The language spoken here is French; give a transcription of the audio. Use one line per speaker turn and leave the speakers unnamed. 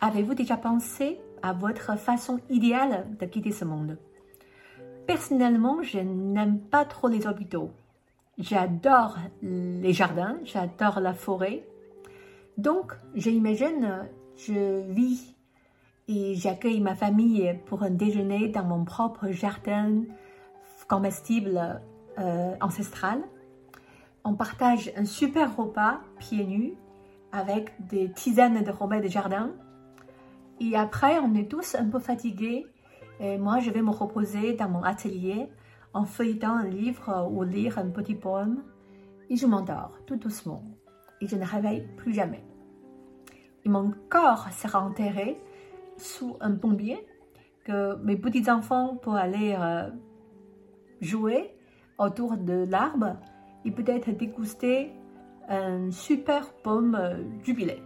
Avez-vous déjà pensé à votre façon idéale de quitter ce monde? Personnellement, je n'aime pas trop les hôpitaux. J'adore les jardins, j'adore la forêt. Donc, j'imagine, je vis et j'accueille ma famille pour un déjeuner dans mon propre jardin comestible euh, ancestral. On partage un super repas pieds nus avec des tisanes de remèdes de jardin. Et après, on est tous un peu fatigués. Et moi, je vais me reposer dans mon atelier en feuilletant un livre ou lire un petit poème. Et je m'endors tout doucement. Et je ne réveille plus jamais. Et mon corps sera enterré sous un pommier que mes petits-enfants peuvent aller euh, jouer autour de l'arbre et peut-être déguster un super pomme euh, jubilé.